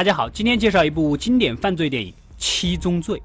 大家好，今天介绍一部经典犯罪电影《七宗罪》。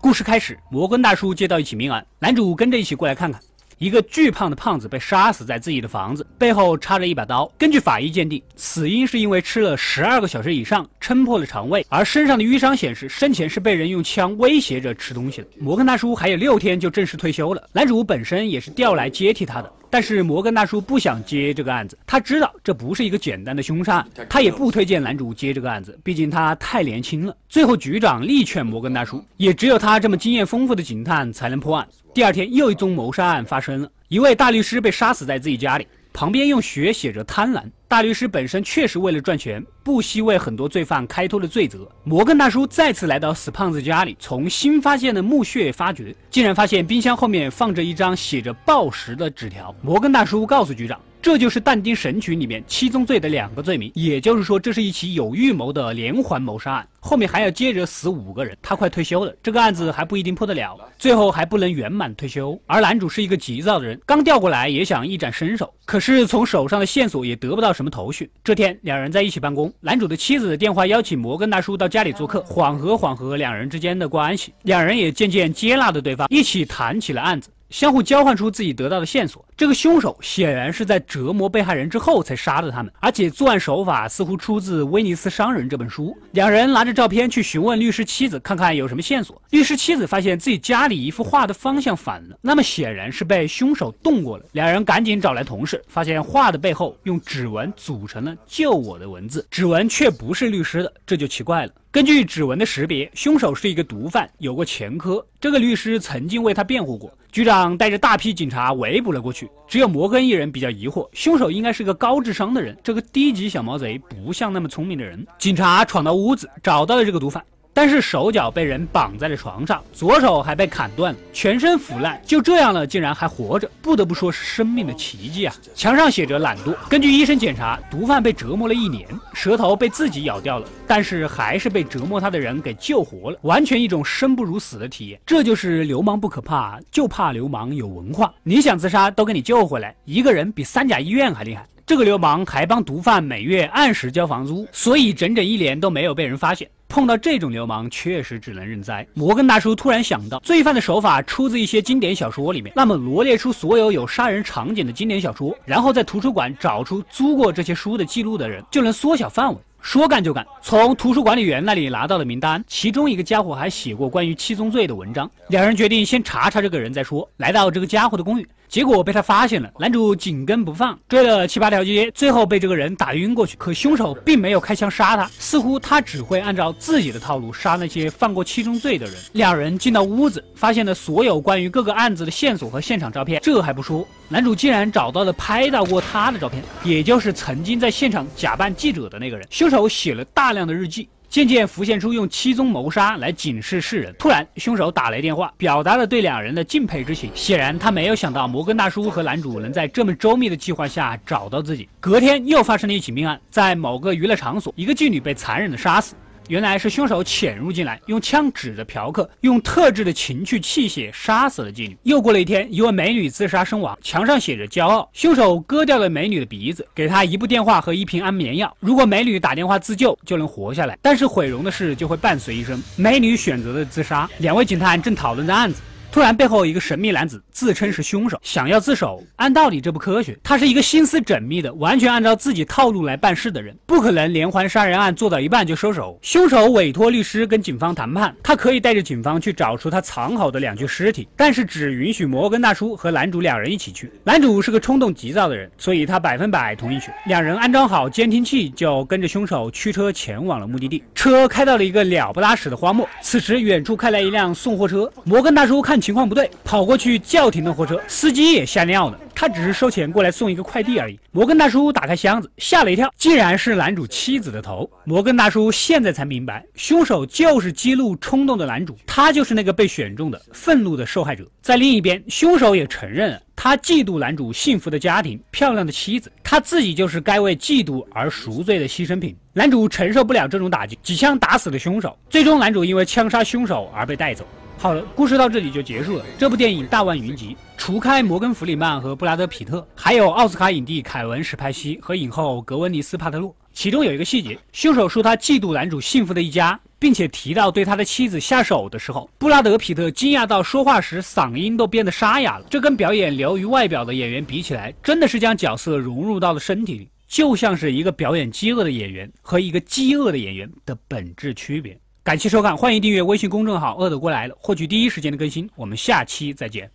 故事开始，摩根大叔接到一起命案，男主跟着一起过来看看。一个巨胖的胖子被杀死在自己的房子，背后插着一把刀。根据法医鉴定，死因是因为吃了十二个小时以上，撑破了肠胃，而身上的淤伤显示生前是被人用枪威胁着吃东西的。摩根大叔还有六天就正式退休了，男主本身也是调来接替他的。但是摩根大叔不想接这个案子，他知道这不是一个简单的凶杀案，他也不推荐男主接这个案子，毕竟他太年轻了。最后局长力劝摩根大叔，也只有他这么经验丰富的警探才能破案。第二天，又一宗谋杀案发生了，一位大律师被杀死在自己家里。旁边用血写着“贪婪”。大律师本身确实为了赚钱，不惜为很多罪犯开脱了罪责。摩根大叔再次来到死胖子家里，从新发现的墓穴发掘，竟然发现冰箱后面放着一张写着“暴食”的纸条。摩根大叔告诉局长。这就是但丁《神曲》里面七宗罪的两个罪名，也就是说，这是一起有预谋的连环谋杀案，后面还要接着死五个人。他快退休了，这个案子还不一定破得了，最后还不能圆满退休。而男主是一个急躁的人，刚调过来也想一展身手，可是从手上的线索也得不到什么头绪。这天，两人在一起办公，男主的妻子电话邀请摩根大叔到家里做客，缓和缓和两人之间的关系。两人也渐渐接纳了对方，一起谈起了案子。相互交换出自己得到的线索，这个凶手显然是在折磨被害人之后才杀的他们，而且作案手法似乎出自《威尼斯商人》这本书。两人拿着照片去询问律师妻子，看看有什么线索。律师妻子发现自己家里一幅画的方向反了，那么显然是被凶手动过了。两人赶紧找来同事，发现画的背后用指纹组成了“救我”的文字，指纹却不是律师的，这就奇怪了。根据指纹的识别，凶手是一个毒贩，有过前科。这个律师曾经为他辩护过。局长带着大批警察围捕了过去，只有摩根一人比较疑惑，凶手应该是个高智商的人，这个低级小毛贼不像那么聪明的人。警察闯到屋子，找到了这个毒贩。但是手脚被人绑在了床上，左手还被砍断了，全身腐烂，就这样了，竟然还活着，不得不说是生命的奇迹啊！墙上写着“懒惰”。根据医生检查，毒贩被折磨了一年，舌头被自己咬掉了，但是还是被折磨他的人给救活了，完全一种生不如死的体验。这就是流氓不可怕，就怕流氓有文化。你想自杀都给你救回来，一个人比三甲医院还厉害。这个流氓还帮毒贩每月按时交房租，所以整整一年都没有被人发现。碰到这种流氓，确实只能认栽。摩根大叔突然想到，罪犯的手法出自一些经典小说里面，那么罗列出所有有杀人场景的经典小说，然后在图书馆找出租过这些书的记录的人，就能缩小范围。说干就干，从图书管理员那里拿到了名单，其中一个家伙还写过关于七宗罪的文章。两人决定先查查这个人再说。来到这个家伙的公寓。结果被他发现了，男主紧跟不放，追了七八条街，最后被这个人打晕过去。可凶手并没有开枪杀他，似乎他只会按照自己的套路杀那些犯过七宗罪的人。两人进到屋子，发现了所有关于各个案子的线索和现场照片。这还不说，男主竟然找到了拍到过他的照片，也就是曾经在现场假扮记者的那个人。凶手写了大量的日记。渐渐浮现出用七宗谋杀来警示世人。突然，凶手打来电话，表达了对两人的敬佩之情。显然，他没有想到摩根大叔和男主能在这么周密的计划下找到自己。隔天，又发生了一起命案，在某个娱乐场所，一个妓女被残忍的杀死。原来是凶手潜入进来，用枪指着嫖客，用特制的情趣器械杀死了妓女。又过了一天，一位美女自杀身亡，墙上写着“骄傲”。凶手割掉了美女的鼻子，给她一部电话和一瓶安眠药。如果美女打电话自救，就能活下来。但是毁容的事就会伴随一生。美女选择了自杀。两位警探正讨论着案子。突然，背后一个神秘男子自称是凶手，想要自首。按道理这不科学，他是一个心思缜密的、完全按照自己套路来办事的人，不可能连环杀人案做到一半就收手。凶手委托律师跟警方谈判，他可以带着警方去找出他藏好的两具尸体，但是只允许摩根大叔和男主两人一起去。男主是个冲动急躁的人，所以他百分百同意去。两人安装好监听器，就跟着凶手驱车前往了目的地。车开到了一个了不拉屎的荒漠，此时远处开来一辆送货车，摩根大叔看。情况不对，跑过去叫停了货车，司机也吓尿了。他只是收钱过来送一个快递而已。摩根大叔打开箱子，吓了一跳，竟然是男主妻子的头。摩根大叔现在才明白，凶手就是激怒冲动的男主，他就是那个被选中的愤怒的受害者。在另一边，凶手也承认了，他嫉妒男主幸福的家庭、漂亮的妻子，他自己就是该为嫉妒而赎罪的牺牲品。男主承受不了这种打击，几枪打死了凶手。最终，男主因为枪杀凶手而被带走。好了，故事到这里就结束了。这部电影大腕云集，除开摩根·弗里曼和布拉德·皮特，还有奥斯卡影帝凯文·史派西和影后格温妮斯·帕特洛。其中有一个细节，凶手说他嫉妒男主幸福的一家，并且提到对他的妻子下手的时候，布拉德·皮特惊讶到说话时嗓音都变得沙哑了。这跟表演流于外表的演员比起来，真的是将角色融入到了身体里，就像是一个表演饥饿的演员和一个饥饿的演员的本质区别。感谢收看，欢迎订阅微信公众号“饿得过来了”，获取第一时间的更新。我们下期再见。